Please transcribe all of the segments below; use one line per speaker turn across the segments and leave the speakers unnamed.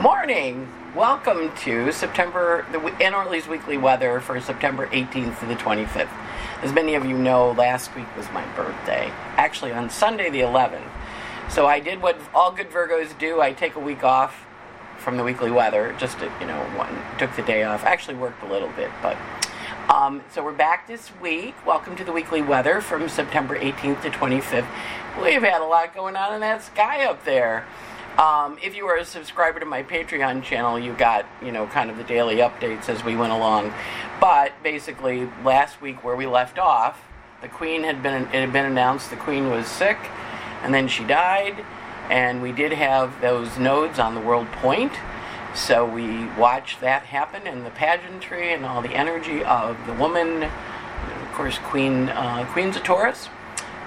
Morning. Welcome to September, the NORLES weekly weather for September 18th to the 25th. As many of you know, last week was my birthday. Actually, on Sunday the 11th. So I did what all good Virgos do. I take a week off from the weekly weather, just to, you know, one, took the day off. Actually worked a little bit, but um, so we're back this week. Welcome to the weekly weather from September 18th to 25th. We've had a lot going on in that sky up there. Um, if you are a subscriber to my Patreon channel, you got you know kind of the daily updates as we went along. But basically, last week where we left off, the Queen had been it had been announced the Queen was sick, and then she died, and we did have those nodes on the World Point. So we watched that happen and the pageantry and all the energy of the woman. Of course, Queen uh, Queen's a Taurus.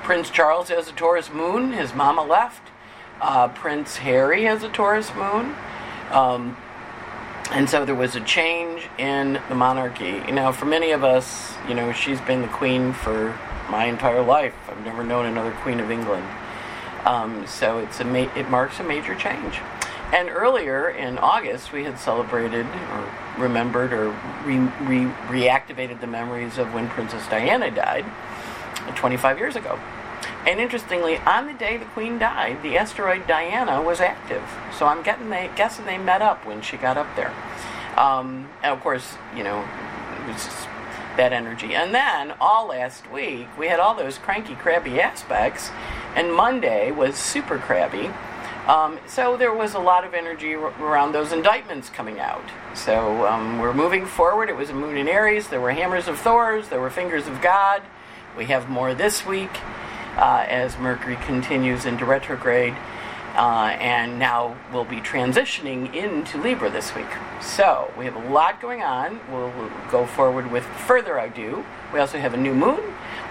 Prince Charles has a Taurus moon. His mama left. Uh, Prince Harry has a Taurus moon. Um, and so there was a change in the monarchy. You know, for many of us, you know, she's been the queen for my entire life. I've never known another queen of England. Um, so it's a ma- it marks a major change. And earlier in August, we had celebrated or remembered or re- re- reactivated the memories of when Princess Diana died 25 years ago. And interestingly, on the day the Queen died, the asteroid Diana was active. So I'm they, guessing they met up when she got up there. Um, and of course, you know, it was that energy. And then all last week, we had all those cranky, crabby aspects, and Monday was super crabby. Um, so there was a lot of energy r- around those indictments coming out. So um, we're moving forward. It was a moon in Aries. There were hammers of Thor's. There were fingers of God. We have more this week uh, as Mercury continues into retrograde. Uh, and now we'll be transitioning into Libra this week. So we have a lot going on. We'll, we'll go forward with further ado. We also have a new moon.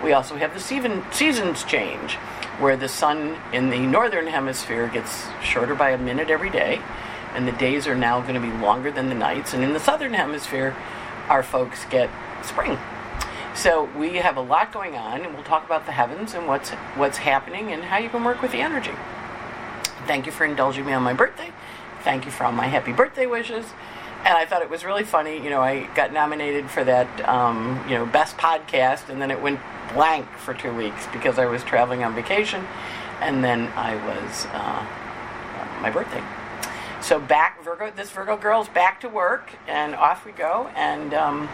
We also have the season, seasons change where the sun in the northern hemisphere gets shorter by a minute every day, and the days are now going to be longer than the nights. And in the southern hemisphere, our folks get spring. So we have a lot going on, and we'll talk about the heavens and what's what's happening and how you can work with the energy. Thank you for indulging me on my birthday. Thank you for all my happy birthday wishes. And I thought it was really funny. You know, I got nominated for that, um, you know, best podcast, and then it went blank for two weeks because I was traveling on vacation, and then I was uh, my birthday. So back Virgo, this Virgo girl's back to work, and off we go. And um,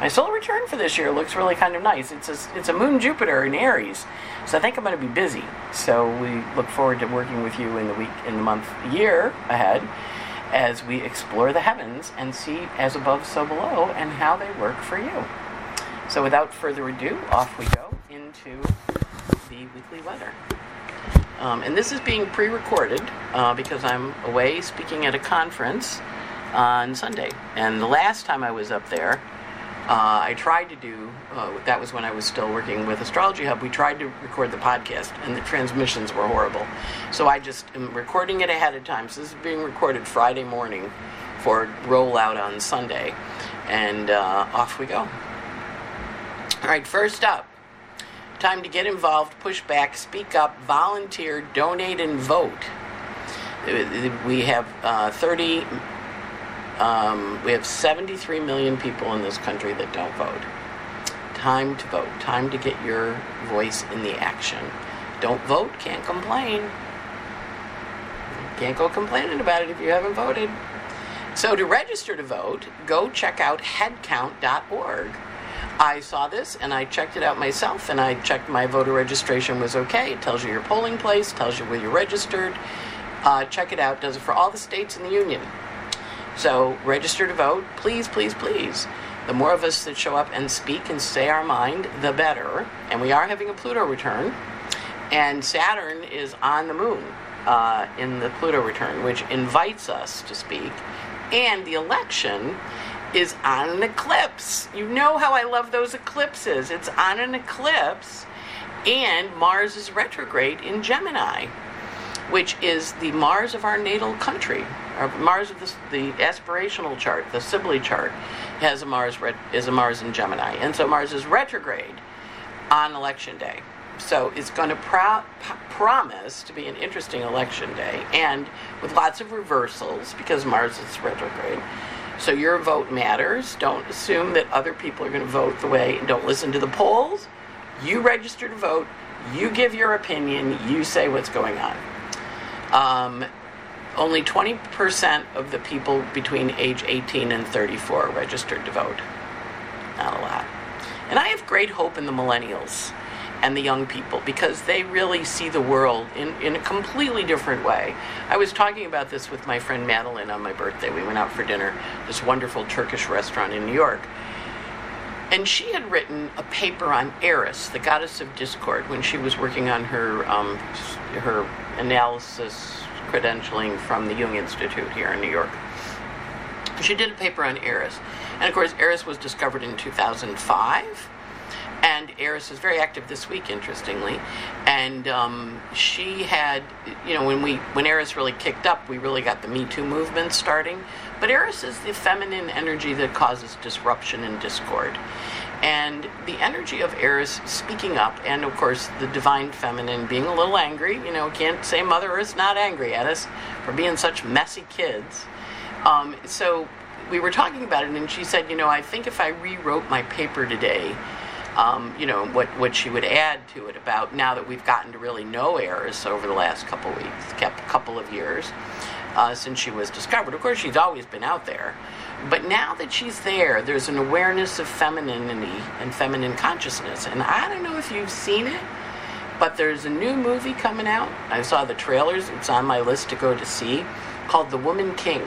my solar return for this year looks really kind of nice. It's a it's a Moon Jupiter in Aries, so I think I'm going to be busy. So we look forward to working with you in the week, in the month, year ahead, as we explore the heavens and see as above, so below, and how they work for you. So without further ado, off we go into the weekly weather. Um, and this is being pre recorded uh, because I'm away speaking at a conference on Sunday. And the last time I was up there, uh, I tried to do, uh, that was when I was still working with Astrology Hub, we tried to record the podcast, and the transmissions were horrible. So I just am recording it ahead of time. So this is being recorded Friday morning for rollout on Sunday. And uh, off we go. All right, first up. Time to get involved, push back, speak up, volunteer, donate, and vote. We have uh, 30, um, we have 73 million people in this country that don't vote. Time to vote. Time to get your voice in the action. Don't vote, can't complain. Can't go complaining about it if you haven't voted. So to register to vote, go check out headcount.org. I saw this and I checked it out myself and I checked my voter registration was okay. It tells you your polling place, tells you where you're registered. Uh, check it out, does it for all the states in the union. So register to vote, please, please, please. The more of us that show up and speak and say our mind, the better. And we are having a Pluto return. And Saturn is on the moon uh, in the Pluto return, which invites us to speak. And the election is on an eclipse. You know how I love those eclipses. It's on an eclipse, and Mars is retrograde in Gemini, which is the Mars of our natal country. Our Mars of the, the aspirational chart, the Sibley chart, has a Mars is a Mars in Gemini, and so Mars is retrograde on election day. so it's going to pro- promise to be an interesting election day and with lots of reversals because Mars is retrograde. So your vote matters. Don't assume that other people are going to vote the way, don't listen to the polls. You register to vote, you give your opinion, you say what's going on. Um, only 20% of the people between age 18 and 34 registered to vote. Not a lot. And I have great hope in the millennials and the young people because they really see the world in, in a completely different way. I was talking about this with my friend Madeline on my birthday. We went out for dinner, this wonderful Turkish restaurant in New York. And she had written a paper on Eris, the goddess of discord, when she was working on her um, her analysis credentialing from the Jung Institute here in New York. She did a paper on Eris. And of course, Eris was discovered in 2005 and Eris is very active this week, interestingly. And um, she had, you know, when we when Eris really kicked up, we really got the Me Too movement starting. But Eris is the feminine energy that causes disruption and discord. And the energy of Eris speaking up, and of course the divine feminine being a little angry. You know, can't say Mother Earth's not angry at us for being such messy kids. Um, so we were talking about it, and she said, you know, I think if I rewrote my paper today um, you know, what, what she would add to it about now that we've gotten to really know Eris over the last couple weeks, kept a couple of years uh, since she was discovered. Of course, she's always been out there. But now that she's there, there's an awareness of femininity and feminine consciousness. And I don't know if you've seen it, but there's a new movie coming out. I saw the trailers, it's on my list to go to see, called The Woman King.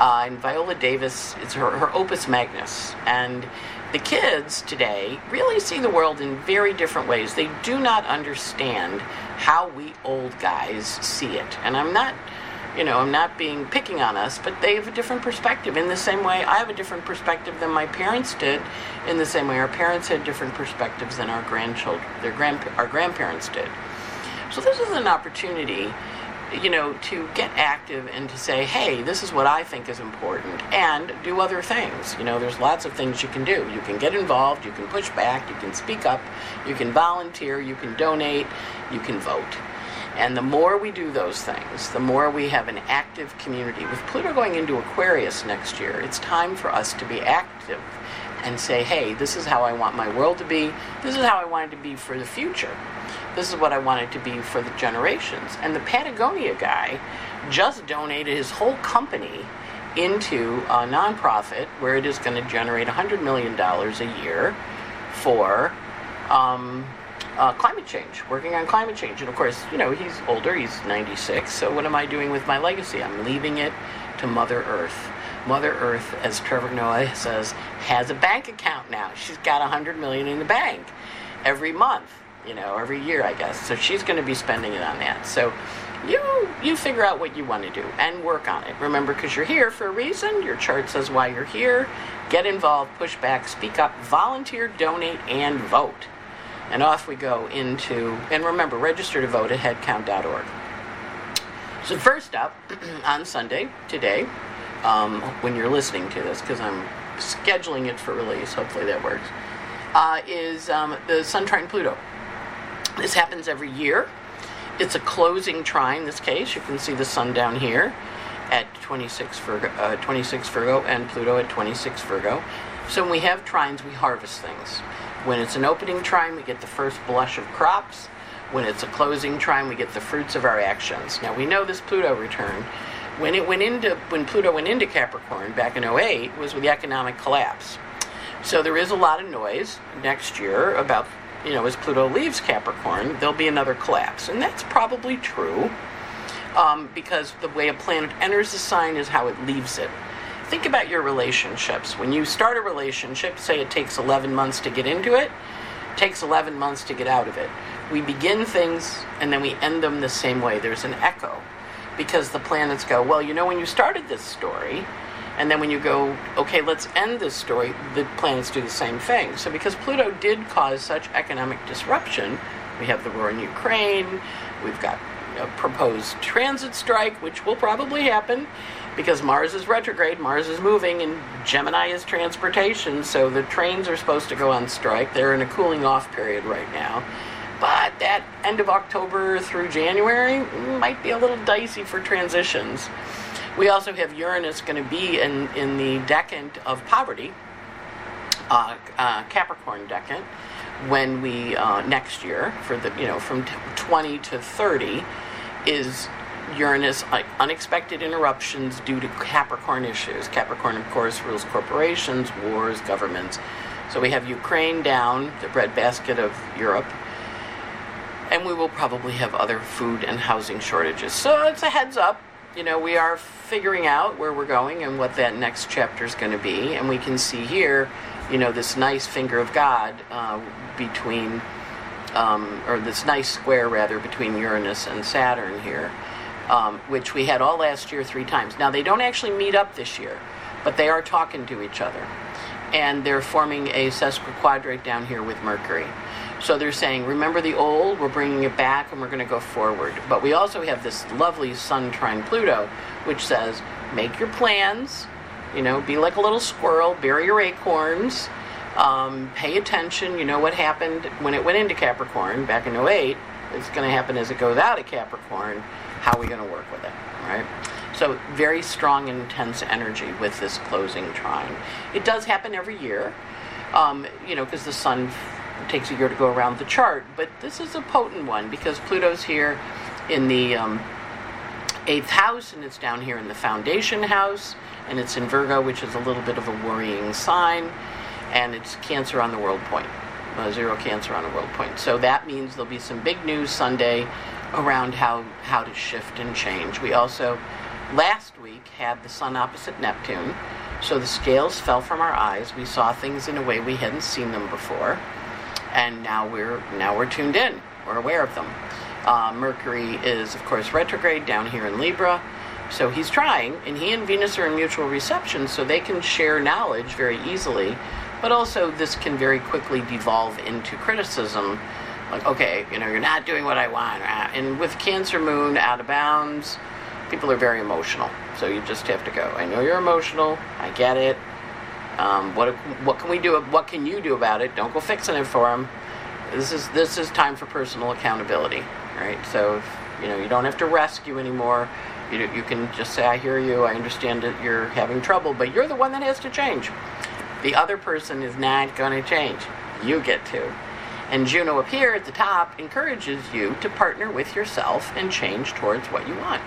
Uh, and Viola Davis, it's her, her opus magnus. And the kids today really see the world in very different ways. They do not understand how we old guys see it. And I'm not, you know, I'm not being picking on us, but they have a different perspective. In the same way, I have a different perspective than my parents did. In the same way, our parents had different perspectives than our grandchildren, their grand, our grandparents did. So this is an opportunity you know, to get active and to say, hey, this is what I think is important, and do other things. You know, there's lots of things you can do. You can get involved, you can push back, you can speak up, you can volunteer, you can donate, you can vote. And the more we do those things, the more we have an active community. With Pluto going into Aquarius next year, it's time for us to be active and say, hey, this is how I want my world to be, this is how I want it to be for the future. This is what I want it to be for the generations. And the Patagonia guy just donated his whole company into a nonprofit where it is going to generate $100 million a year for um, uh, climate change, working on climate change. And of course, you know, he's older, he's 96, so what am I doing with my legacy? I'm leaving it to Mother Earth. Mother Earth, as Trevor Noah says, has a bank account now. She's got 100 million in the bank every month you know, every year, I guess. So she's going to be spending it on that. So you you figure out what you want to do and work on it. Remember, because you're here for a reason. Your chart says why you're here. Get involved, push back, speak up, volunteer, donate, and vote. And off we go into, and remember, register to vote at headcount.org. So, first up, on Sunday, today, um, when you're listening to this, because I'm scheduling it for release, hopefully that works, uh, is um, the Sun Trine Pluto. This happens every year. It's a closing trine this case. You can see the sun down here at 26 Virgo, uh, 26 Virgo and Pluto at 26 Virgo. So when we have trines, we harvest things. When it's an opening trine, we get the first blush of crops. When it's a closing trine, we get the fruits of our actions. Now we know this Pluto return. When it went into when Pluto went into Capricorn back in 08 was with the economic collapse. So there is a lot of noise next year about you know, as Pluto leaves Capricorn, there'll be another collapse. And that's probably true um, because the way a planet enters the sign is how it leaves it. Think about your relationships. When you start a relationship, say it takes 11 months to get into it, it takes 11 months to get out of it. We begin things and then we end them the same way. There's an echo because the planets go, well, you know, when you started this story, and then when you go, okay, let's end this story, the planets do the same thing. So because Pluto did cause such economic disruption, we have the war in Ukraine, we've got a proposed transit strike, which will probably happen because Mars is retrograde, Mars is moving, and Gemini is transportation, so the trains are supposed to go on strike. They're in a cooling off period right now. But that end of October through January might be a little dicey for transitions. We also have Uranus going to be in, in the decan of poverty, uh, uh, Capricorn decan, when we uh, next year for the you know from t- 20 to 30 is Uranus unexpected interruptions due to Capricorn issues. Capricorn, of course, rules corporations, wars, governments. So we have Ukraine down, the breadbasket of Europe, and we will probably have other food and housing shortages. So it's a heads up. You know, we are figuring out where we're going and what that next chapter is going to be, and we can see here, you know, this nice finger of God uh, between, um, or this nice square rather between Uranus and Saturn here um, which we had all last year three times. Now, they don't actually meet up this year, but they are talking to each other. And they're forming a sesquiquadrate down here with Mercury. So they're saying, remember the old, we're bringing it back, and we're going to go forward. But we also have this lovely Sun trine Pluto, which says, make your plans, you know, be like a little squirrel, bury your acorns, um, pay attention. You know what happened when it went into Capricorn back in 08. It's going to happen as it goes out of Capricorn how are we going to work with it, right? So very strong intense energy with this closing trine. It does happen every year, um, you know, because the sun takes a year to go around the chart. But this is a potent one because Pluto's here in the um, eighth house, and it's down here in the foundation house, and it's in Virgo, which is a little bit of a worrying sign, and it's Cancer on the world point. Uh, zero Cancer on a world point. So that means there'll be some big news Sunday around how, how to shift and change. We also, last week, had the sun opposite Neptune, so the scales fell from our eyes. We saw things in a way we hadn't seen them before, and now we're now we're tuned in. We're aware of them. Uh, Mercury is, of course, retrograde down here in Libra, so he's trying, and he and Venus are in mutual reception, so they can share knowledge very easily. But also, this can very quickly devolve into criticism like, okay, you know, you're not doing what I want. And with Cancer Moon out of bounds, people are very emotional. So you just have to go. I know you're emotional. I get it. Um, what what can we do? What can you do about it? Don't go fixing it for them. This is this is time for personal accountability, right? So if, you know you don't have to rescue anymore. You you can just say, I hear you. I understand that you're having trouble, but you're the one that has to change. The other person is not going to change. You get to. And Juno up here at the top encourages you to partner with yourself and change towards what you want.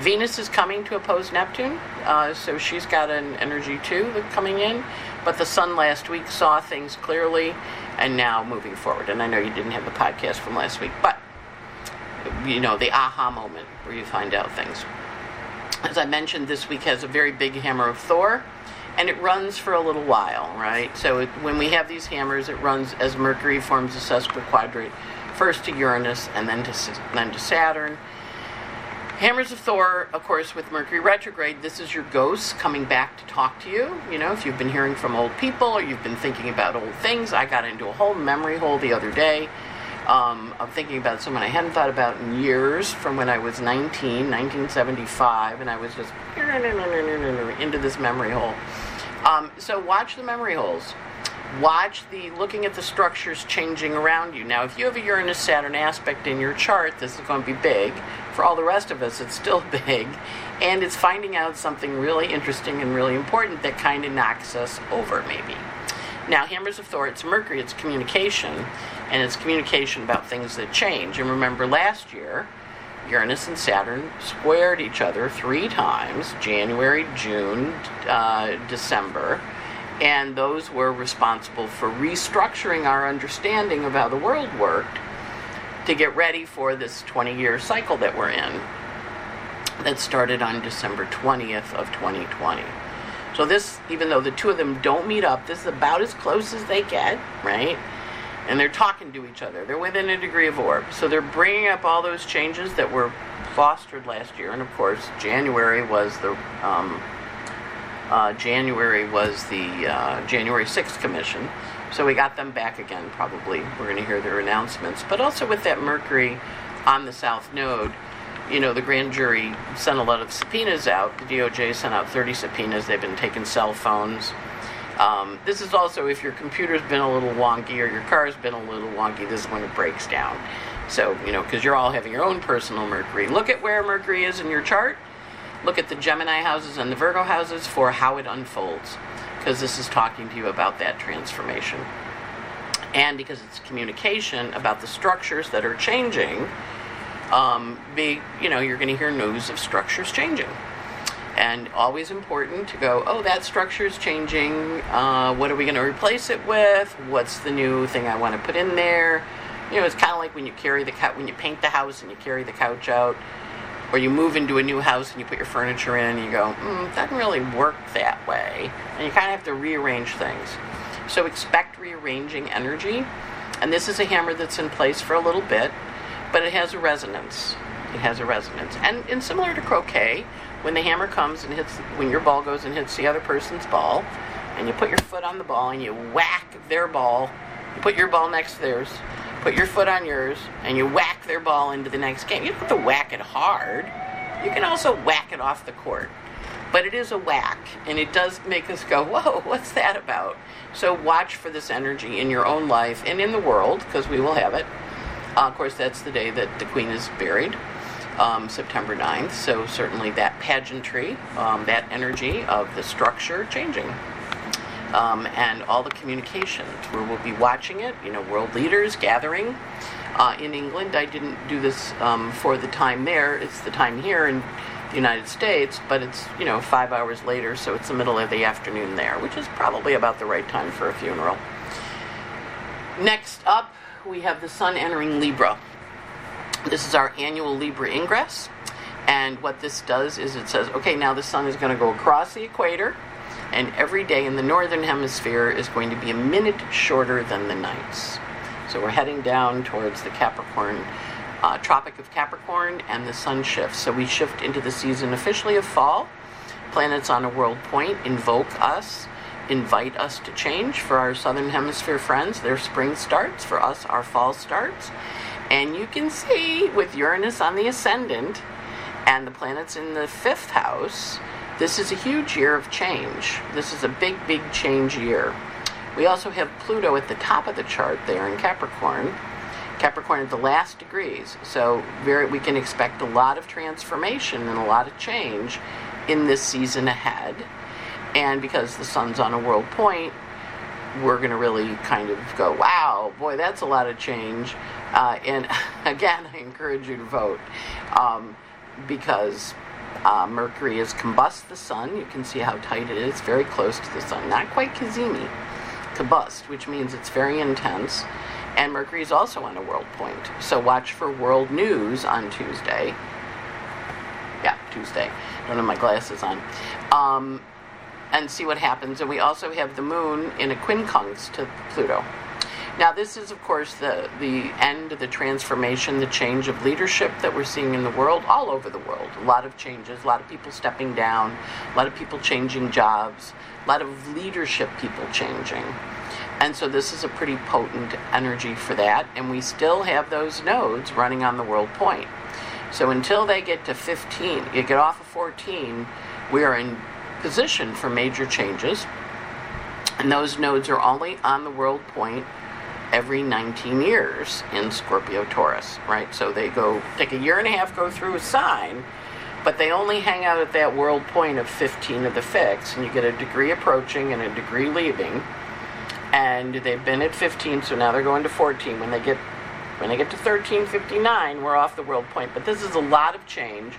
Venus is coming to oppose Neptune, uh, so she's got an energy too coming in. But the Sun last week saw things clearly, and now moving forward. And I know you didn't have the podcast from last week, but you know the aha moment where you find out things. As I mentioned, this week has a very big hammer of Thor and it runs for a little while, right? So it, when we have these hammers, it runs as Mercury forms a sesquiquadrate, first to Uranus and then to then to Saturn. Hammers of Thor, of course, with Mercury retrograde, this is your ghosts coming back to talk to you. You know, if you've been hearing from old people or you've been thinking about old things, I got into a whole memory hole the other day. Um, I'm thinking about someone I hadn't thought about in years from when I was 19, 1975, and I was just into this memory hole. Um, so watch the memory holes. Watch the looking at the structures changing around you. Now, if you have a Uranus Saturn aspect in your chart, this is going to be big. For all the rest of us, it's still big. And it's finding out something really interesting and really important that kind of knocks us over, maybe. Now, Hammers of Thor, it's Mercury, it's communication, and it's communication about things that change. And remember last year, Uranus and Saturn squared each other three times January, June, uh, December. And those were responsible for restructuring our understanding of how the world worked to get ready for this 20 year cycle that we're in that started on December 20th of 2020. So this, even though the two of them don't meet up, this is about as close as they get, right? and they're talking to each other. They're within a degree of orb. So they're bringing up all those changes that were fostered last year. And of course, January was the um, uh, January was the uh, January 6th commission. So we got them back again, probably. We're going to hear their announcements. But also with that Mercury on the South Node, you know, the grand jury sent a lot of subpoenas out. The DOJ sent out 30 subpoenas. They've been taking cell phones. Um, this is also if your computer's been a little wonky or your car's been a little wonky, this is when it breaks down. So, you know, because you're all having your own personal Mercury. Look at where Mercury is in your chart. Look at the Gemini houses and the Virgo houses for how it unfolds. Because this is talking to you about that transformation. And because it's communication about the structures that are changing, um, be, you know, you're going to hear news of structures changing and always important to go, oh, that structure is changing. Uh, what are we going to replace it with? What's the new thing I want to put in there? You know, it's kind of like when you carry the couch, when you paint the house and you carry the couch out, or you move into a new house and you put your furniture in, and you go, mm, doesn't really work that way, and you kind of have to rearrange things. So expect rearranging energy, and this is a hammer that's in place for a little bit, but it has a resonance. It has a resonance, and, and similar to croquet, when the hammer comes and hits, when your ball goes and hits the other person's ball, and you put your foot on the ball and you whack their ball, you put your ball next to theirs, put your foot on yours, and you whack their ball into the next game. You don't have to whack it hard. You can also whack it off the court. But it is a whack, and it does make us go, whoa, what's that about? So watch for this energy in your own life and in the world, because we will have it. Uh, of course, that's the day that the Queen is buried um, September 9th. So certainly that pageantry, um, that energy of the structure changing. Um, and all the communications where we'll be watching it, you know, world leaders gathering. Uh, in England, I didn't do this um, for the time there. It's the time here in the United States, but it's, you know, five hours later, so it's the middle of the afternoon there, which is probably about the right time for a funeral. Next up, we have the sun entering Libra. This is our annual Libra ingress. And what this does is it says, okay, now the sun is going to go across the equator, and every day in the northern hemisphere is going to be a minute shorter than the nights. So we're heading down towards the Capricorn, uh, Tropic of Capricorn, and the sun shifts. So we shift into the season officially of fall. Planets on a world point invoke us, invite us to change. For our southern hemisphere friends, their spring starts. For us, our fall starts. And you can see with Uranus on the ascendant and the planets in the fifth house, this is a huge year of change. This is a big, big change year. We also have Pluto at the top of the chart there in Capricorn. Capricorn at the last degrees. So very, we can expect a lot of transformation and a lot of change in this season ahead. And because the sun's on a world point, we're going to really kind of go, wow, boy, that's a lot of change. Uh, and again, I encourage you to vote um, because uh, Mercury has combust the sun. You can see how tight it is, very close to the sun. Not quite Cazimi, combust, which means it's very intense. And Mercury is also on a world point. So watch for world news on Tuesday. Yeah, Tuesday. Don't have my glasses on. Um, and see what happens. And we also have the moon in a quincunx to Pluto. Now, this is, of course, the, the end of the transformation, the change of leadership that we're seeing in the world, all over the world. A lot of changes, a lot of people stepping down, a lot of people changing jobs, a lot of leadership people changing. And so, this is a pretty potent energy for that. And we still have those nodes running on the world point. So, until they get to 15, you get off of 14, we are in position for major changes. And those nodes are only on the world point every 19 years in Scorpio Taurus, right? So they go, take a year and a half, go through a sign, but they only hang out at that world point of 15 of the fix, and you get a degree approaching and a degree leaving. And they've been at 15, so now they're going to 14. When they get when they get to 1359, we're off the world point. But this is a lot of change.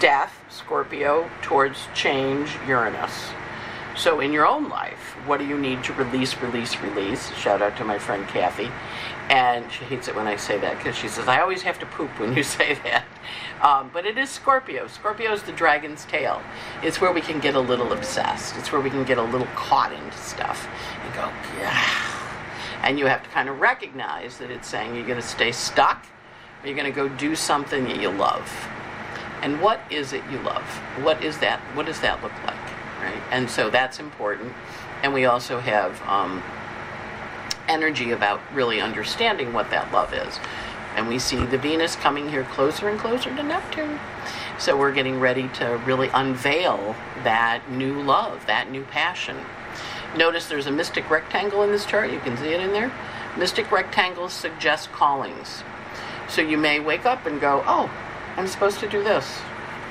Death, Scorpio, towards change, Uranus. So, in your own life, what do you need to release, release, release? Shout out to my friend Kathy. And she hates it when I say that because she says, I always have to poop when you say that. Um, but it is Scorpio. Scorpio is the dragon's tail. It's where we can get a little obsessed, it's where we can get a little caught into stuff and go, yeah. And you have to kind of recognize that it's saying you're going to stay stuck or you're going to go do something that you love. And what is it you love? What is that? What does that look like? right? And so that's important. And we also have um, energy about really understanding what that love is. And we see the Venus coming here closer and closer to Neptune. So we're getting ready to really unveil that new love, that new passion. Notice there's a mystic rectangle in this chart. You can see it in there. Mystic rectangles suggest callings. So you may wake up and go, Oh, I'm supposed to do this.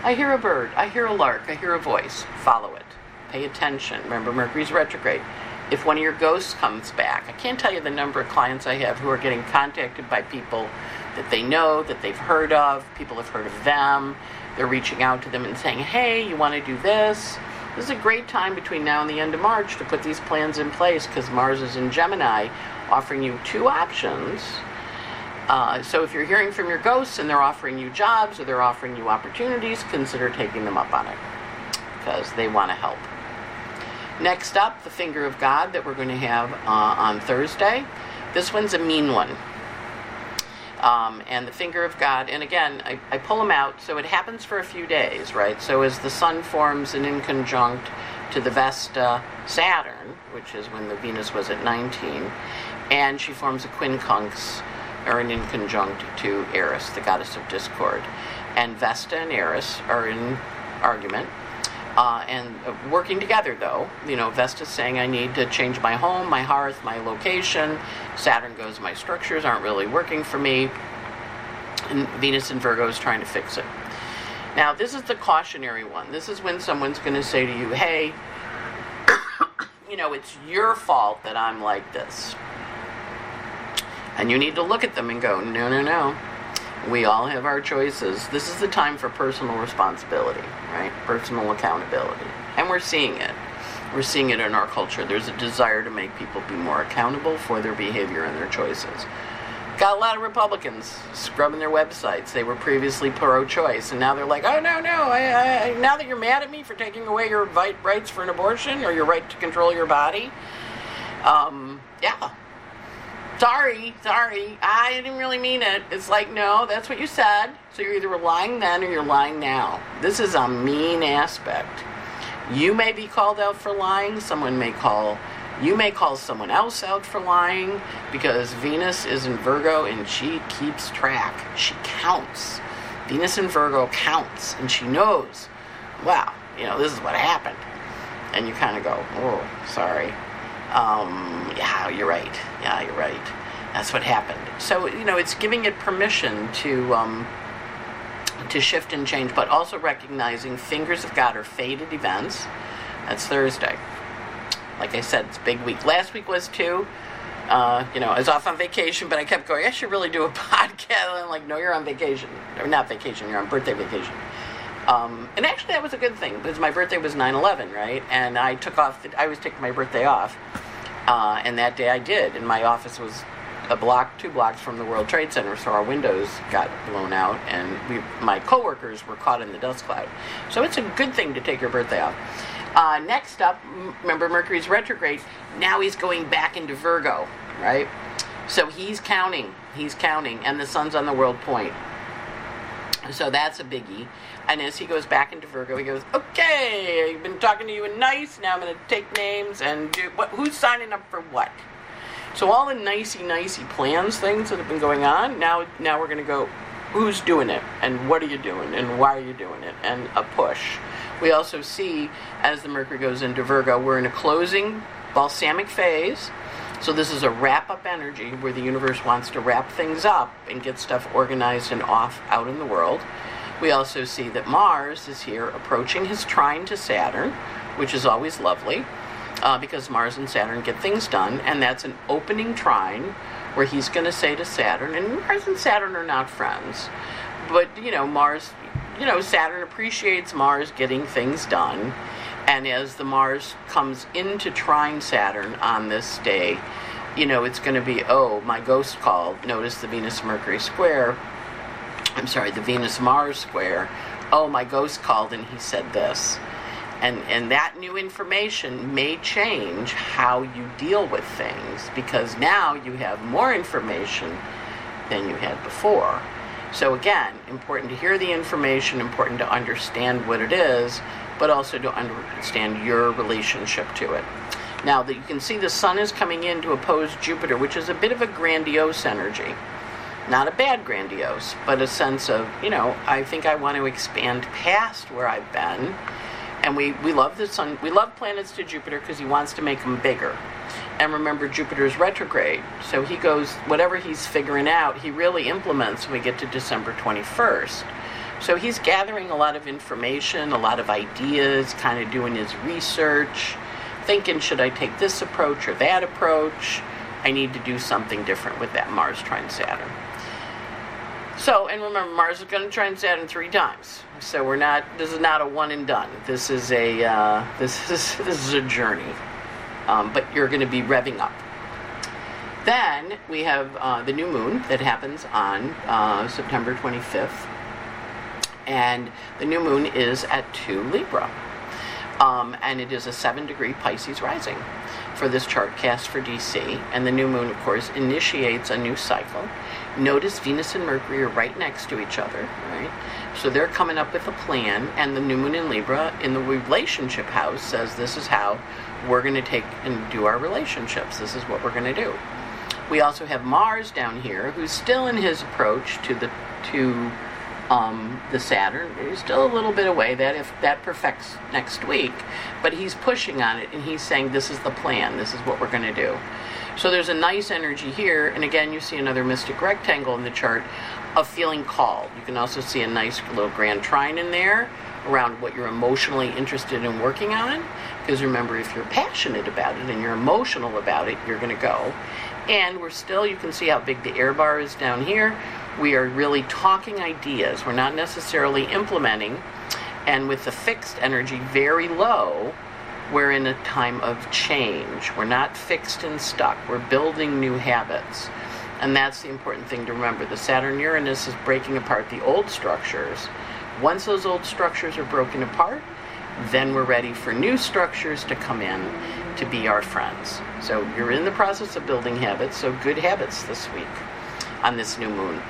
I hear a bird, I hear a lark, I hear a voice. Follow it. Pay attention. Remember, Mercury's retrograde. If one of your ghosts comes back, I can't tell you the number of clients I have who are getting contacted by people that they know, that they've heard of, people have heard of them. They're reaching out to them and saying, Hey, you want to do this? This is a great time between now and the end of March to put these plans in place because Mars is in Gemini, offering you two options. Uh, so if you're hearing from your ghosts and they're offering you jobs or they're offering you opportunities, consider taking them up on it because they want to help. Next up, the finger of God that we're going to have uh, on Thursday. This one's a mean one. Um, and the finger of God, and again, I, I pull them out, so it happens for a few days, right? So as the sun forms an inconjunct to the Vesta Saturn, which is when the Venus was at 19, and she forms a quincunx, or in conjunct to Eris, the goddess of discord. And Vesta and Eris are in argument, uh, and uh, working together though. You know vesta's saying i need to change my home my hearth my location. Saturn goes my structures aren't really working for me. And venus and virgo is trying to fix it. Now this is the cautionary one. This is when someone's going to say to you hey you know it's your fault that i'm like this and you need to look at them and go no no no we all have our choices. This is the time for personal responsibility, right? Personal accountability. And we're seeing it. We're seeing it in our culture. There's a desire to make people be more accountable for their behavior and their choices. Got a lot of Republicans scrubbing their websites. They were previously pro choice, and now they're like, oh, no, no, I, I, now that you're mad at me for taking away your rights for an abortion or your right to control your body, um, yeah, sorry, sorry, I didn't really mean it. It's like, no, that's what you said. So you're either lying then or you're lying now. This is a mean aspect. You may be called out for lying. Someone may call, you may call someone else out for lying because Venus is in Virgo and she keeps track. She counts. Venus in Virgo counts and she knows, wow, you know, this is what happened. And you kind of go, oh, sorry. Um, yeah, you're right. Yeah, you're right. That's what happened. So you know, it's giving it permission to um, to shift and change, but also recognizing fingers of God are fated events. That's Thursday. Like I said, it's big week. Last week was too. Uh, you know, I was off on vacation, but I kept going. I should really do a podcast. And I'm like, no, you're on vacation, or not vacation. You're on birthday vacation. Um, and actually, that was a good thing because my birthday was 9 11, right? And I took off, the, I was taking my birthday off. Uh, and that day I did. And my office was a block, two blocks from the World Trade Center, so our windows got blown out, and we, my coworkers were caught in the dust cloud. So it's a good thing to take your birthday off. Uh, next up, remember Mercury's retrograde. Now he's going back into Virgo, right? So he's counting. He's counting, and the sun's on the world point. So that's a biggie. And as he goes back into Virgo, he goes, "Okay, I've been talking to you in nice. Now I'm going to take names and do what? Who's signing up for what?" So all the nicey nicey plans things that have been going on. Now, now we're going to go. Who's doing it, and what are you doing, and why are you doing it, and a push. We also see as the Mercury goes into Virgo, we're in a closing balsamic phase. So this is a wrap up energy where the universe wants to wrap things up and get stuff organized and off out in the world. We also see that Mars is here approaching his trine to Saturn, which is always lovely uh, because Mars and Saturn get things done, and that's an opening trine where he's going to say to Saturn, and Mars and Saturn are not friends, but you know, Mars, you know, Saturn appreciates Mars getting things done, and as the Mars comes into trine Saturn on this day, you know, it's going to be, oh, my ghost called. Notice the Venus Mercury square I'm sorry, the Venus Mars square. Oh, my ghost called and he said this. And, and that new information may change how you deal with things because now you have more information than you had before. So, again, important to hear the information, important to understand what it is, but also to understand your relationship to it. Now that you can see the sun is coming in to oppose Jupiter, which is a bit of a grandiose energy. Not a bad grandiose, but a sense of, you know, I think I want to expand past where I've been. And we, we love the sun, we love planets to Jupiter because he wants to make them bigger. And remember, Jupiter's retrograde. So he goes, whatever he's figuring out, he really implements when we get to December 21st. So he's gathering a lot of information, a lot of ideas, kind of doing his research, thinking, should I take this approach or that approach? I need to do something different with that Mars trine Saturn. So, and remember, Mars is going to trine Saturn three times. So we're not. This is not a one and done. This is a. Uh, this is this is a journey. Um, but you're going to be revving up. Then we have uh, the new moon that happens on uh, September 25th, and the new moon is at two Libra, um, and it is a seven degree Pisces rising for this chart cast for DC. And the new moon, of course, initiates a new cycle. Notice Venus and Mercury are right next to each other, right? So they're coming up with a plan, and the new moon in Libra in the relationship house says this is how we're going to take and do our relationships. This is what we're going to do. We also have Mars down here, who's still in his approach to the to um, the Saturn. He's still a little bit away. That if that perfects next week, but he's pushing on it, and he's saying this is the plan. This is what we're going to do. So there's a nice energy here, and again, you see another mystic rectangle in the chart of feeling called. You can also see a nice little grand trine in there around what you're emotionally interested in working on. Because remember, if you're passionate about it and you're emotional about it, you're going to go. And we're still, you can see how big the air bar is down here. We are really talking ideas. We're not necessarily implementing. And with the fixed energy very low, we're in a time of change. We're not fixed and stuck. We're building new habits. And that's the important thing to remember. The Saturn Uranus is breaking apart the old structures. Once those old structures are broken apart, then we're ready for new structures to come in to be our friends. So you're in the process of building habits, so good habits this week on this new moon.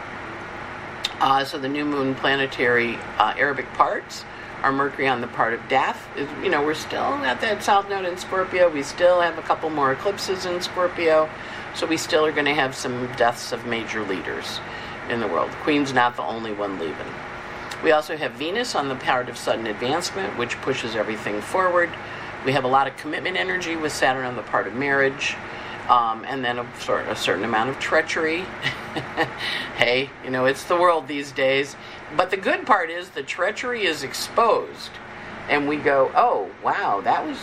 Uh, so the new moon planetary uh, Arabic parts are Mercury on the part of death. You know, we're still at that south node in Scorpio. We still have a couple more eclipses in Scorpio. So we still are going to have some deaths of major leaders in the world. Queen's not the only one leaving. We also have Venus on the part of sudden advancement, which pushes everything forward. We have a lot of commitment energy with Saturn on the part of marriage. Um, and then a, sort a certain amount of treachery. hey, you know, it's the world these days. But the good part is the treachery is exposed. And we go, oh, wow, that was,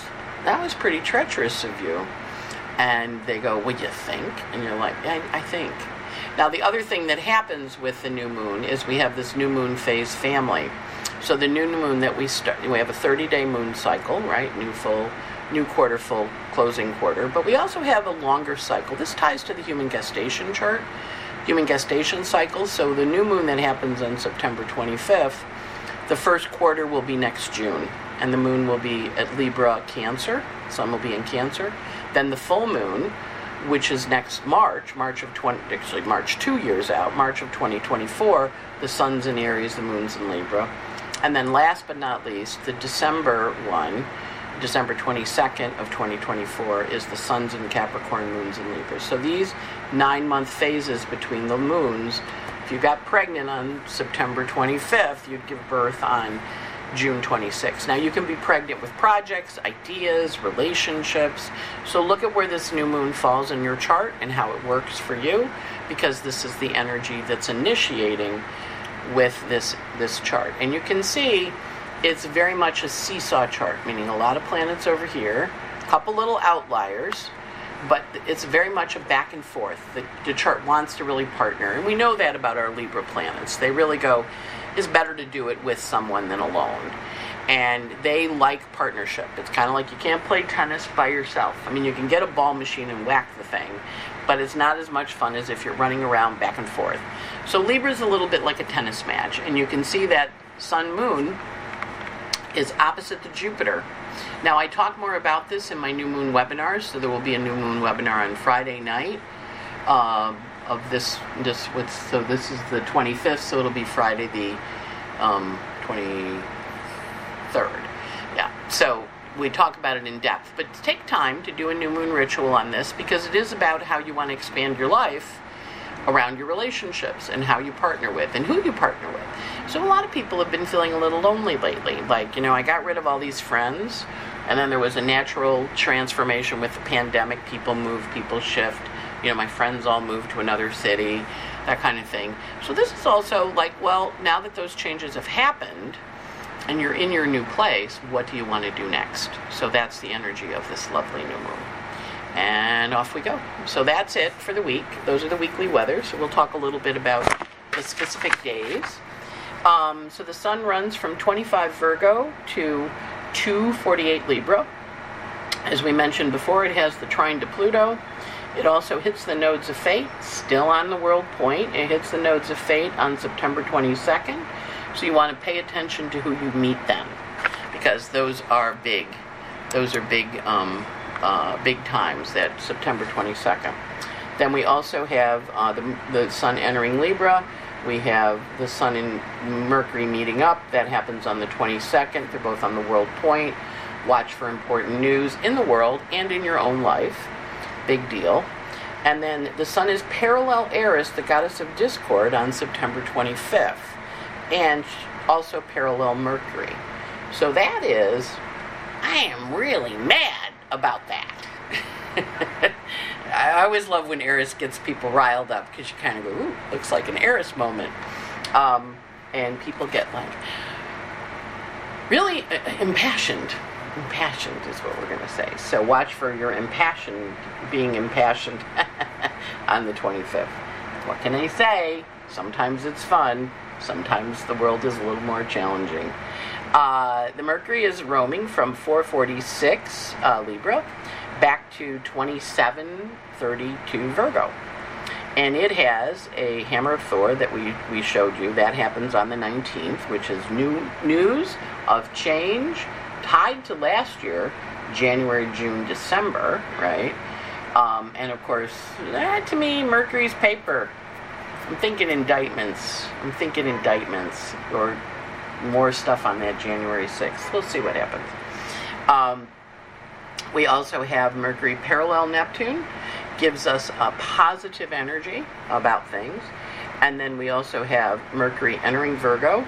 that was pretty treacherous of you. And they go, do you think? And you're like, I, I think. Now, the other thing that happens with the new moon is we have this new moon phase family. So the new moon that we start, we have a 30-day moon cycle, right? New full, new quarter full, closing quarter. But we also have a longer cycle. This ties to the human gestation chart, human gestation cycle. So the new moon that happens on September 25th, the first quarter will be next June, and the moon will be at Libra, Cancer. Sun will be in Cancer. Then the full moon which is next March, March of 20, actually March two years out, March of 2024, the sun's in Aries, the moon's in Libra. And then last but not least, the December one, December 22nd of 2024, is the sun's in Capricorn, moon's in Libra. So these nine month phases between the moons, if you got pregnant on September 25th, you'd give birth on June 26th. Now, you can be pregnant with projects, ideas, relationships. So, look at where this new moon falls in your chart and how it works for you, because this is the energy that's initiating with this, this chart. And you can see it's very much a seesaw chart, meaning a lot of planets over here, a couple little outliers, but it's very much a back and forth. The, the chart wants to really partner. And we know that about our Libra planets. They really go, is better to do it with someone than alone. And they like partnership. It's kind of like you can't play tennis by yourself. I mean, you can get a ball machine and whack the thing, but it's not as much fun as if you're running around back and forth. So Libra is a little bit like a tennis match, and you can see that Sun Moon is opposite to Jupiter. Now, I talk more about this in my new moon webinars, so there will be a new moon webinar on Friday night. Uh, of this this what's so this is the 25th so it'll be friday the um, 23rd yeah so we talk about it in depth but take time to do a new moon ritual on this because it is about how you want to expand your life around your relationships and how you partner with and who you partner with. So a lot of people have been feeling a little lonely lately. Like, you know, I got rid of all these friends, and then there was a natural transformation with the pandemic. People move, people shift. You know, my friends all moved to another city, that kind of thing. So this is also like, well, now that those changes have happened, and you're in your new place, what do you want to do next? So that's the energy of this lovely new moon and off we go. So that's it for the week. Those are the weekly weather. So we'll talk a little bit about the specific days. Um, so the sun runs from 25 Virgo to 248 Libra. As we mentioned before, it has the trine to Pluto. It also hits the nodes of fate, still on the world point. It hits the nodes of fate on September 22nd. So you want to pay attention to who you meet then, because those are big. Those are big um, uh, big times, that September 22nd. Then we also have uh, the, the Sun entering Libra. We have the Sun and Mercury meeting up. That happens on the 22nd. They're both on the world point. Watch for important news in the world and in your own life. Big deal. And then the Sun is parallel Eris, the goddess of discord, on September 25th. And also parallel Mercury. So that is, I am really mad about that. I always love when Eris gets people riled up because you kind of go, ooh, looks like an Eris moment. Um, and people get like really uh, impassioned. Impassioned is what we're going to say. So watch for your impassioned, being impassioned on the 25th. What can I say? Sometimes it's fun. Sometimes the world is a little more challenging. Uh, the Mercury is roaming from 446 uh, Libra back to 2732 Virgo. And it has a hammer of Thor that we, we showed you. That happens on the 19th, which is new news of change tied to last year, January, June, December, right? Um, and of course, that to me, Mercury's paper. I'm thinking indictments. I'm thinking indictments or more stuff on that January 6th. We'll see what happens. Um, we also have Mercury parallel Neptune, gives us a positive energy about things. And then we also have Mercury entering Virgo,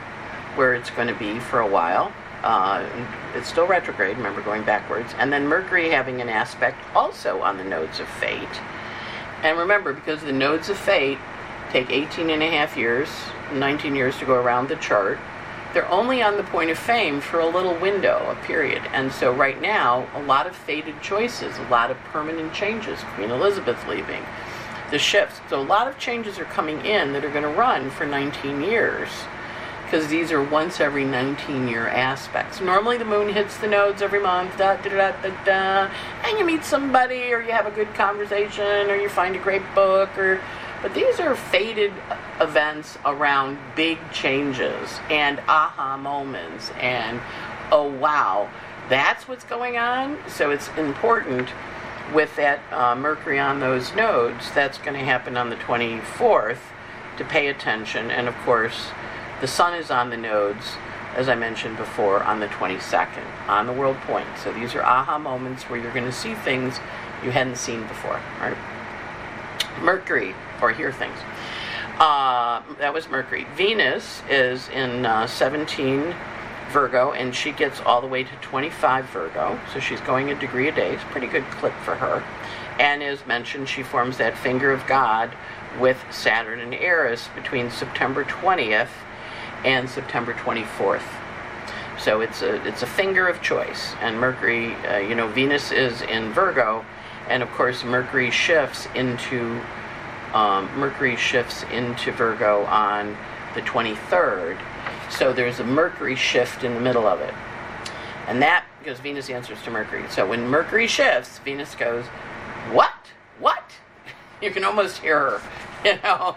where it's going to be for a while. Uh, it's still retrograde, remember, going backwards. And then Mercury having an aspect also on the nodes of fate. And remember, because the nodes of fate take 18 and a half years, 19 years to go around the chart, they're only on the point of fame for a little window, a period. And so right now, a lot of fated choices, a lot of permanent changes. Queen Elizabeth leaving, the shifts. So a lot of changes are coming in that are going to run for 19 years. Because these are once every 19 year aspects. Normally the moon hits the nodes every month, da, da, da, da, da, and you meet somebody, or you have a good conversation, or you find a great book, or but these are fated events around big changes and aha moments and oh wow, that's what's going on. So it's important with that uh, Mercury on those nodes, that's going to happen on the 24th to pay attention. And of course, the Sun is on the nodes, as I mentioned before, on the 22nd, on the world point. So these are aha moments where you're going to see things you hadn't seen before, right? Mercury or hear things. Uh, that was Mercury. Venus is in uh, 17 Virgo, and she gets all the way to 25 Virgo, so she's going a degree a day. It's a pretty good clip for her. And as mentioned, she forms that finger of God with Saturn and Eris between September 20th and September 24th. So it's a it's a finger of choice. And Mercury, uh, you know, Venus is in Virgo, and of course Mercury shifts into um, Mercury shifts into Virgo on the 23rd. So there's a Mercury shift in the middle of it. And that, because Venus answers to Mercury. So when Mercury shifts, Venus goes, What? What? You can almost hear her, you know?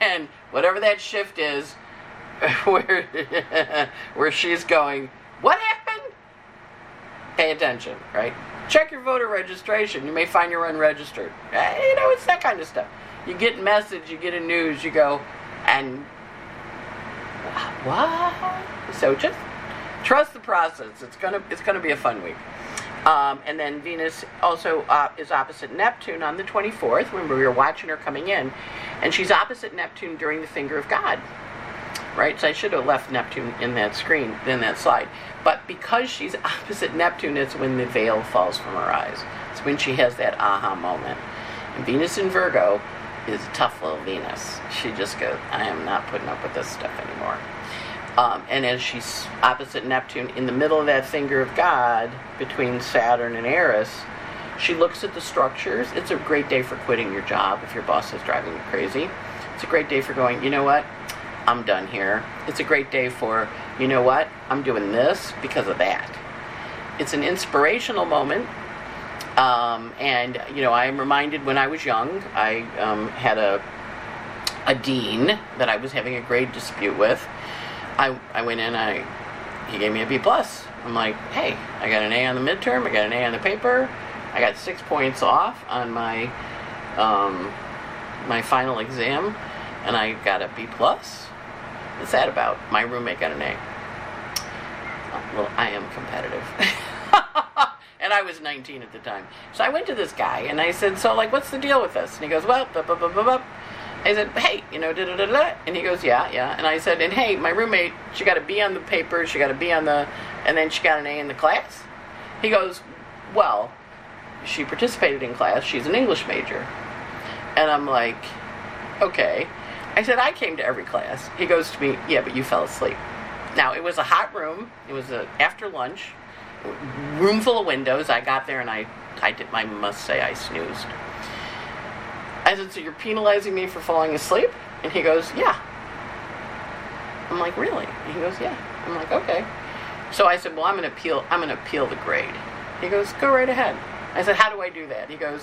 And whatever that shift is, where, where she's going, What happened? Pay attention, right? Check your voter registration. You may find you're unregistered. Eh, you know, it's that kind of stuff you get a message, you get a news, you go, and what? So just trust the process. It's gonna it's gonna be a fun week. Um, and then Venus also uh, is opposite Neptune on the 24th. Remember, we were watching her coming in, and she's opposite Neptune during the finger of God. Right? So I should have left Neptune in that screen, in that slide. But because she's opposite Neptune, it's when the veil falls from her eyes. It's when she has that aha moment. And Venus in Virgo is a tough little Venus. She just goes, I am not putting up with this stuff anymore. Um, and as she's opposite Neptune, in the middle of that finger of God, between Saturn and Eris, she looks at the structures. It's a great day for quitting your job if your boss is driving you crazy. It's a great day for going, you know what? I'm done here. It's a great day for, you know what? I'm doing this because of that. It's an inspirational moment. Um, and, you know, I'm reminded when I was young, I um, had a, a dean that I was having a grade dispute with I, I went in, I he gave me a B plus. I'm like, hey, I got an A on the midterm, I got an A on the paper, I got six points off on my um, my final exam, and I got a B plus. That about? My roommate got an A. Um, well, I am competitive. and I was 19 at the time. So I went to this guy and I said, So, like, what's the deal with this? And he goes, Well, blah, blah, blah, blah, blah. I said, hey, you know, da da da da. And he goes, yeah, yeah. And I said, and hey, my roommate, she got a B on the paper, she got a B on the, and then she got an A in the class. He goes, well, she participated in class. She's an English major. And I'm like, okay. I said, I came to every class. He goes to me, yeah, but you fell asleep. Now, it was a hot room. It was a, after lunch, room full of windows. I got there and I, I did, I must say, I snoozed. I said, So you're penalizing me for falling asleep? And he goes, Yeah. I'm like, Really? And he goes, Yeah. I'm like, Okay. So I said, Well, I'm going to appeal. I'm going to appeal the grade. He goes, Go right ahead. I said, How do I do that? He goes,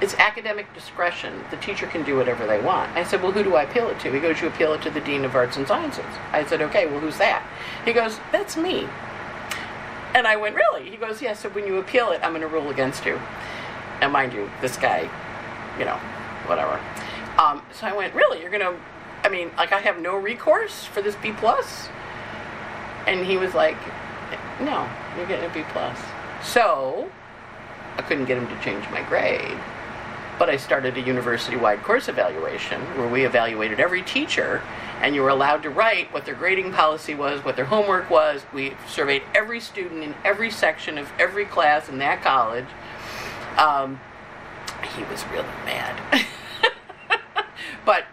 It's academic discretion. The teacher can do whatever they want. I said, Well, who do I appeal it to? He goes, You appeal it to the Dean of Arts and Sciences. I said, Okay, well, who's that? He goes, That's me. And I went, Really? He goes, Yeah, so when you appeal it, I'm going to rule against you. And mind you, this guy, you know, whatever. Um, so I went, really? You're gonna? I mean, like I have no recourse for this B plus? And he was like, no, you're getting a B plus. So I couldn't get him to change my grade. But I started a university wide course evaluation where we evaluated every teacher and you were allowed to write what their grading policy was, what their homework was. We surveyed every student in every section of every class in that college. Um, he was really mad. but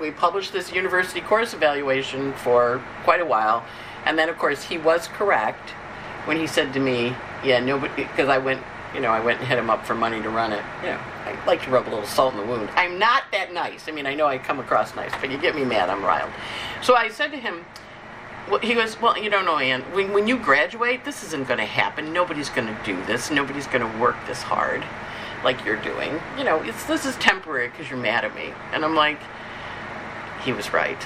we published this university course evaluation for quite a while. And then, of course, he was correct when he said to me, Yeah, nobody, because I went, you know, I went and hit him up for money to run it. You know, I like to rub a little salt in the wound. I'm not that nice. I mean, I know I come across nice, but you get me mad, I'm riled. So I said to him, well, he goes, Well, you don't know, Ann, when, when you graduate, this isn't going to happen. Nobody's going to do this. Nobody's going to work this hard like you're doing. You know, it's this is temporary because you're mad at me. And I'm like, he was right.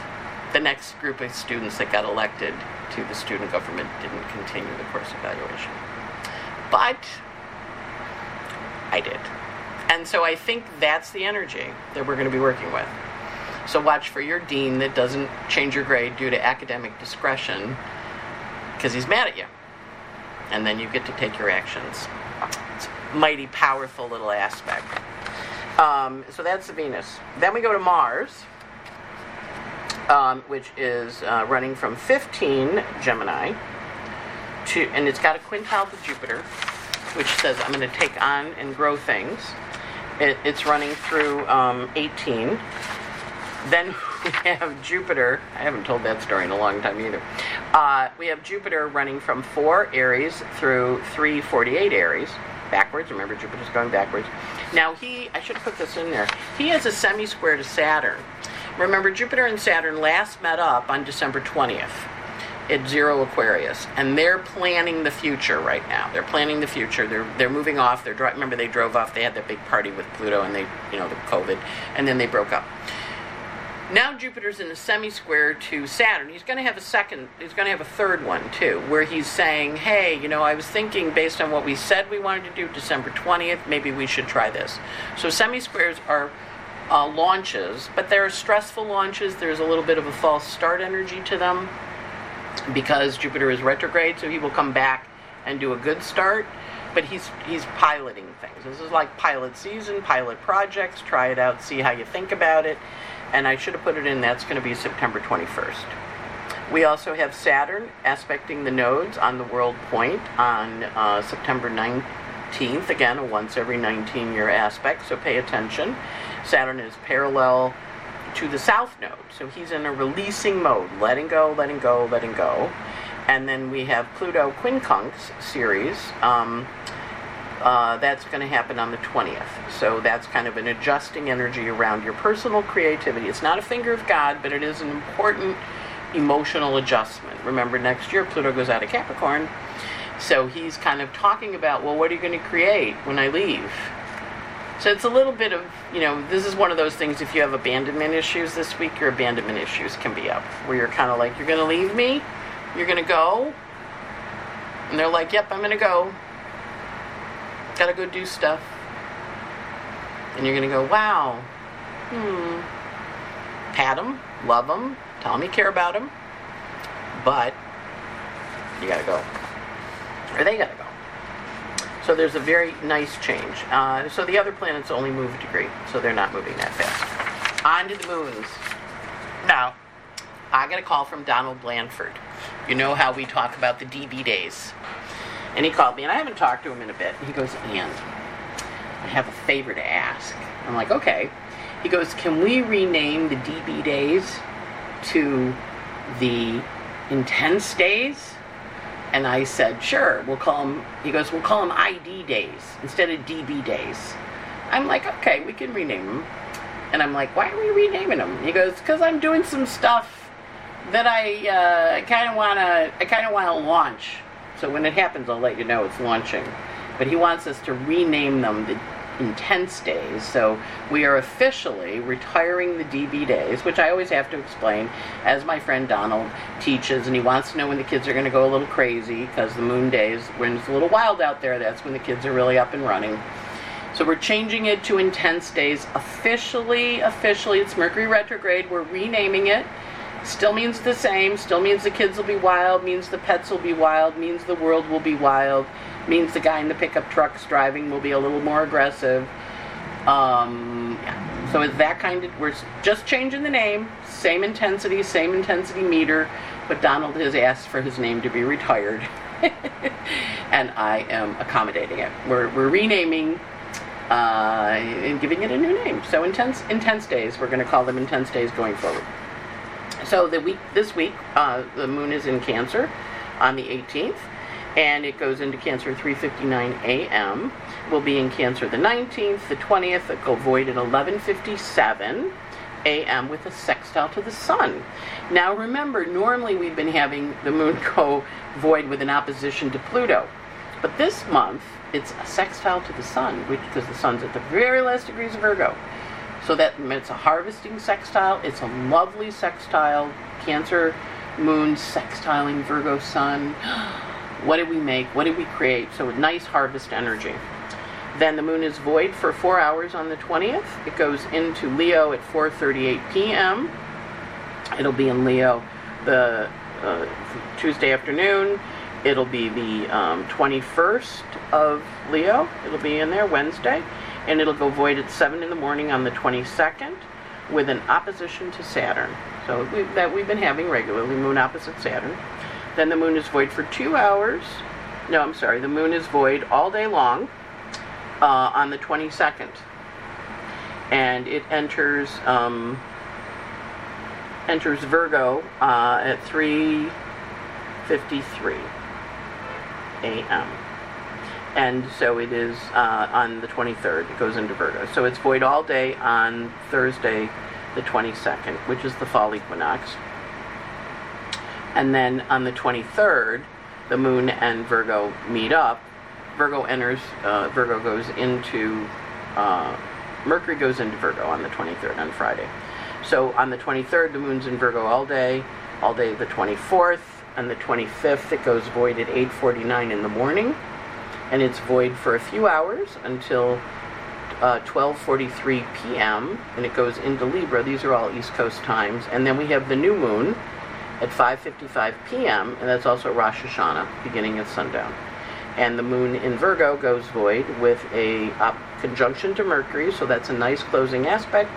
The next group of students that got elected to the student government didn't continue the course evaluation. But I did. And so I think that's the energy that we're going to be working with. So watch for your dean that doesn't change your grade due to academic discretion because he's mad at you. And then you get to take your actions It's a mighty powerful little aspect. Um, so that's the Venus. Then we go to Mars, um, which is uh, running from 15 Gemini to, and it's got a quintile to Jupiter, which says I'm going to take on and grow things. It, it's running through um, 18. Then we have Jupiter. I haven't told that story in a long time either. Uh, we have Jupiter running from 4 Aries through 348 Aries backwards. Remember, Jupiter's going backwards. Now, he, I should have put this in there, he has a semi square to Saturn. Remember, Jupiter and Saturn last met up on December 20th at zero Aquarius, and they're planning the future right now. They're planning the future. They're they're moving off. They're remember they drove off. They had that big party with Pluto, and they you know the COVID, and then they broke up. Now Jupiter's in a semi-square to Saturn. He's going to have a second, he's going to have a third one too, where he's saying, hey, you know, I was thinking based on what we said we wanted to do December 20th, maybe we should try this. So semi-squares are uh, launches, but they're stressful launches. There's a little bit of a false start energy to them because Jupiter is retrograde, so he will come back and do a good start. but he's he's piloting things. This is like pilot season, pilot projects. Try it out, see how you think about it. And I should have put it in. That's going to be September 21st. We also have Saturn aspecting the nodes on the world point on uh, September 19th. Again, a once every 19 year aspect, so pay attention. Saturn is parallel to the south node, so he's in a releasing mode, letting go, letting go, letting go. And then we have Pluto Quincunx Ceres. Um, uh, that's going to happen on the 20th. So that's kind of an adjusting energy around your personal creativity. It's not a finger of God, but it is an important emotional adjustment. Remember, next year Pluto goes out of Capricorn. So he's kind of talking about, well, what are you going to create when I leave? So it's a little bit of, you know, this is one of those things if you have abandonment issues this week, your abandonment issues can be up. Where you're kind of like, you're going to leave me? You're going to go? And they're like, yep, I'm going to go. Got to go do stuff. And you're going to go, wow. Hmm. Pat them, love them, tell them you care about them. But you got to go. Or they got to go. So there's a very nice change. Uh, so the other planets only move a degree, so they're not moving that fast. On to the moons. Now, I got a call from Donald Blandford. You know how we talk about the DB days. And he called me, and I haven't talked to him in a bit. He goes, Ann, I have a favor to ask. I'm like, okay. He goes, can we rename the DB days to the intense days? And I said, sure, we'll call them, he goes, we'll call them ID days instead of DB days. I'm like, okay, we can rename them. And I'm like, why are we renaming them? He goes, because I'm doing some stuff that I uh, kind of want to, I kind of want to launch. So when it happens, I'll let you know it's launching. But he wants us to rename them the intense days. So we are officially retiring the DB days, which I always have to explain, as my friend Donald teaches, and he wants to know when the kids are going to go a little crazy because the moon days, when it's a little wild out there, that's when the kids are really up and running. So we're changing it to intense days officially. Officially, it's Mercury retrograde. We're renaming it. Still means the same. Still means the kids will be wild. Means the pets will be wild. Means the world will be wild means the guy in the pickup trucks driving will be a little more aggressive. Um, yeah. So it's that kind of, we're just changing the name, same intensity, same intensity meter, but Donald has asked for his name to be retired. and I am accommodating it. We're, we're renaming uh, and giving it a new name. So intense, intense days. We're going to call them intense days going forward. So the week, this week, uh, the moon is in Cancer on the 18th and it goes into Cancer 3:59 a.m. We'll be in Cancer the 19th, the 20th, it go void at 11:57 a.m. with a sextile to the Sun. Now remember, normally we've been having the Moon go void with an opposition to Pluto, but this month it's a sextile to the Sun, which because the Sun's at the very last degrees of Virgo. So that it's a harvesting sextile. It's a lovely sextile. Cancer Moon sextiling Virgo Sun. What did we make? What did we create? So nice harvest energy. Then the moon is void for four hours on the 20th. It goes into Leo at 4:38 p.m. It'll be in Leo the uh, Tuesday afternoon. It'll be the um, 21st of Leo. It'll be in there Wednesday, and it'll go void at 7 in the morning on the 22nd with an opposition to Saturn. So we, that we've been having regularly, moon opposite Saturn. Then the moon is void for two hours. No, I'm sorry. The moon is void all day long uh, on the 22nd. And it enters um, enters Virgo uh, at 3:53 a.m. And so it is uh, on the 23rd. It goes into Virgo. So it's void all day on Thursday, the 22nd, which is the fall equinox. And then on the 23rd, the moon and Virgo meet up. Virgo enters, uh, Virgo goes into, uh, Mercury goes into Virgo on the 23rd, on Friday. So on the 23rd, the moon's in Virgo all day, all day the 24th. and the 25th, it goes void at 8.49 in the morning. And it's void for a few hours until uh, 12.43 p.m. And it goes into Libra. These are all East Coast times. And then we have the new moon at 5.55 p.m., and that's also Rosh Hashanah, beginning at sundown. And the moon in Virgo goes void with a conjunction to Mercury, so that's a nice closing aspect.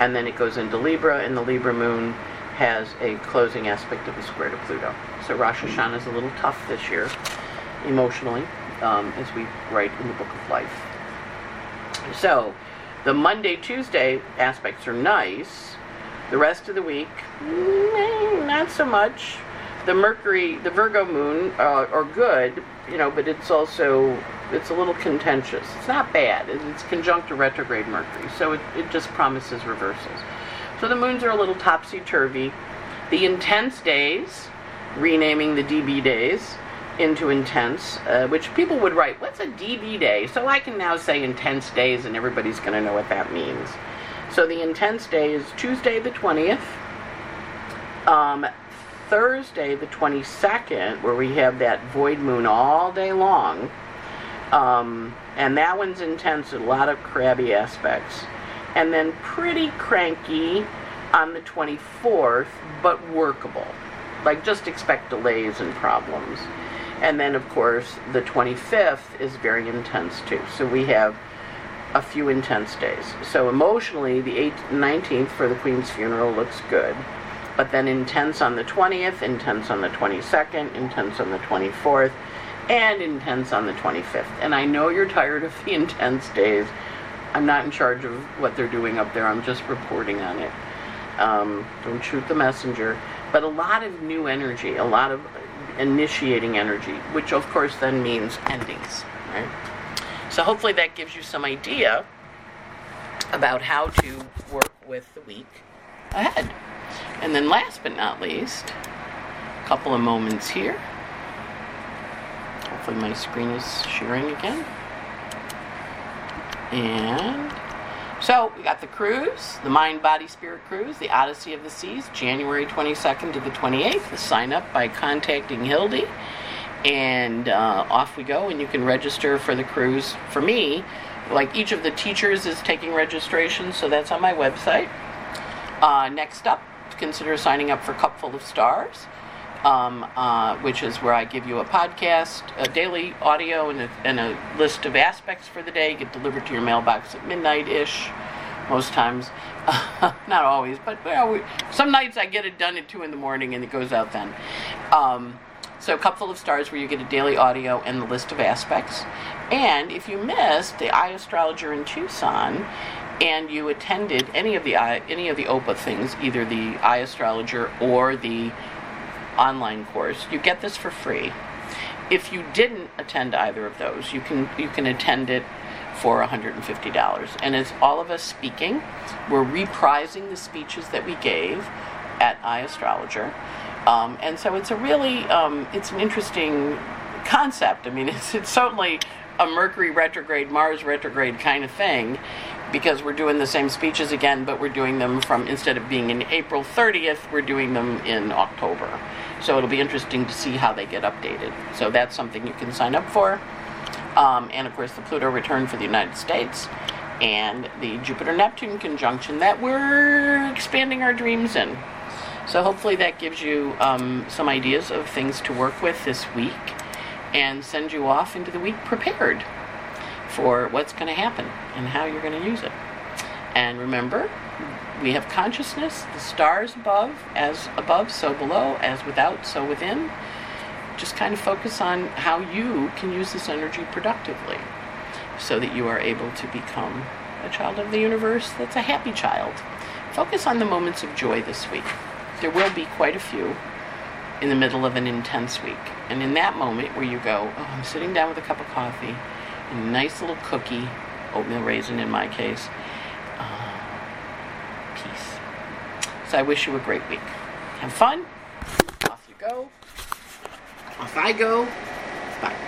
And then it goes into Libra, and the Libra moon has a closing aspect of a square to Pluto. So Rosh Hashanah is a little tough this year, emotionally, um, as we write in the Book of Life. So the Monday, Tuesday aspects are nice. The rest of the week, mm, not so much. The Mercury, the Virgo moon uh, are good, you know, but it's also it's a little contentious. It's not bad. It's conjunct to retrograde Mercury, so it, it just promises reversals. So the moons are a little topsy turvy. The intense days, renaming the DB days into intense, uh, which people would write, What's a DB day? So I can now say intense days, and everybody's going to know what that means. So the intense day is Tuesday the 20th, um, Thursday the 22nd, where we have that void moon all day long. Um, and that one's intense, a lot of crabby aspects and then pretty cranky on the 24th, but workable. Like, just expect delays and problems. And then, of course, the 25th is very intense too. So we have a few intense days. So emotionally, the 8th, 19th for the Queen's funeral looks good. But then intense on the 20th, intense on the 22nd, intense on the 24th, and intense on the 25th. And I know you're tired of the intense days I'm not in charge of what they're doing up there. I'm just reporting on it. Um, don't shoot the messenger. But a lot of new energy, a lot of initiating energy, which of course then means endings, right? So hopefully that gives you some idea about how to work with the week ahead. And then last but not least, a couple of moments here. Hopefully my screen is sharing again. And so we got the cruise, the Mind, Body, Spirit cruise, the Odyssey of the Seas, January 22nd to the 28th. The sign up by contacting Hildy. And uh, off we go, and you can register for the cruise. For me, like each of the teachers is taking registration, so that's on my website. Uh, next up, consider signing up for Cupful of Stars um, uh, which is where I give you a podcast, a daily audio, and a, and a list of aspects for the day. Get delivered to your mailbox at midnight ish, most times. Not always, but well, we, some nights I get it done at 2 in the morning and it goes out then. Um, so, a Cupful of Stars, where you get a daily audio and the list of aspects. And if you missed the iAstrologer in Tucson, and you attended any of the uh, any of the OPA things, either the iAstrologer or the online course. You get this for free. If you didn't attend either of those, you can you can attend it for $150. And it's all of us speaking. We're reprising the speeches that we gave at iAstrologer. Um, and so it's a really um, it's an interesting concept. I mean, it's, it's certainly a Mercury retrograde, Mars retrograde kind of thing because we're doing the same speeches again, but we're doing them from instead of being in April 30th, we're doing them in October. So it'll be interesting to see how they get updated. So that's something you can sign up for. Um, and of course, the Pluto return for the United States and the Jupiter Neptune conjunction that we're expanding our dreams in. So hopefully that gives you um, some ideas of things to work with this week and send you off into the week prepared for what's going to happen and how you're going to use it. And remember, we have consciousness, the stars above, as above, so below, as without, so within. Just kind of focus on how you can use this energy productively so that you are able to become a child of the universe that's a happy child. Focus on the moments of joy this week. There will be quite a few in the middle of an intense week. And in that moment where you go, oh, I'm sitting down with a cup of coffee, and a nice little cookie, oatmeal raisin in my case, uh, peace. So I wish you a great week. Have fun. Off you go. Off I go. Bye.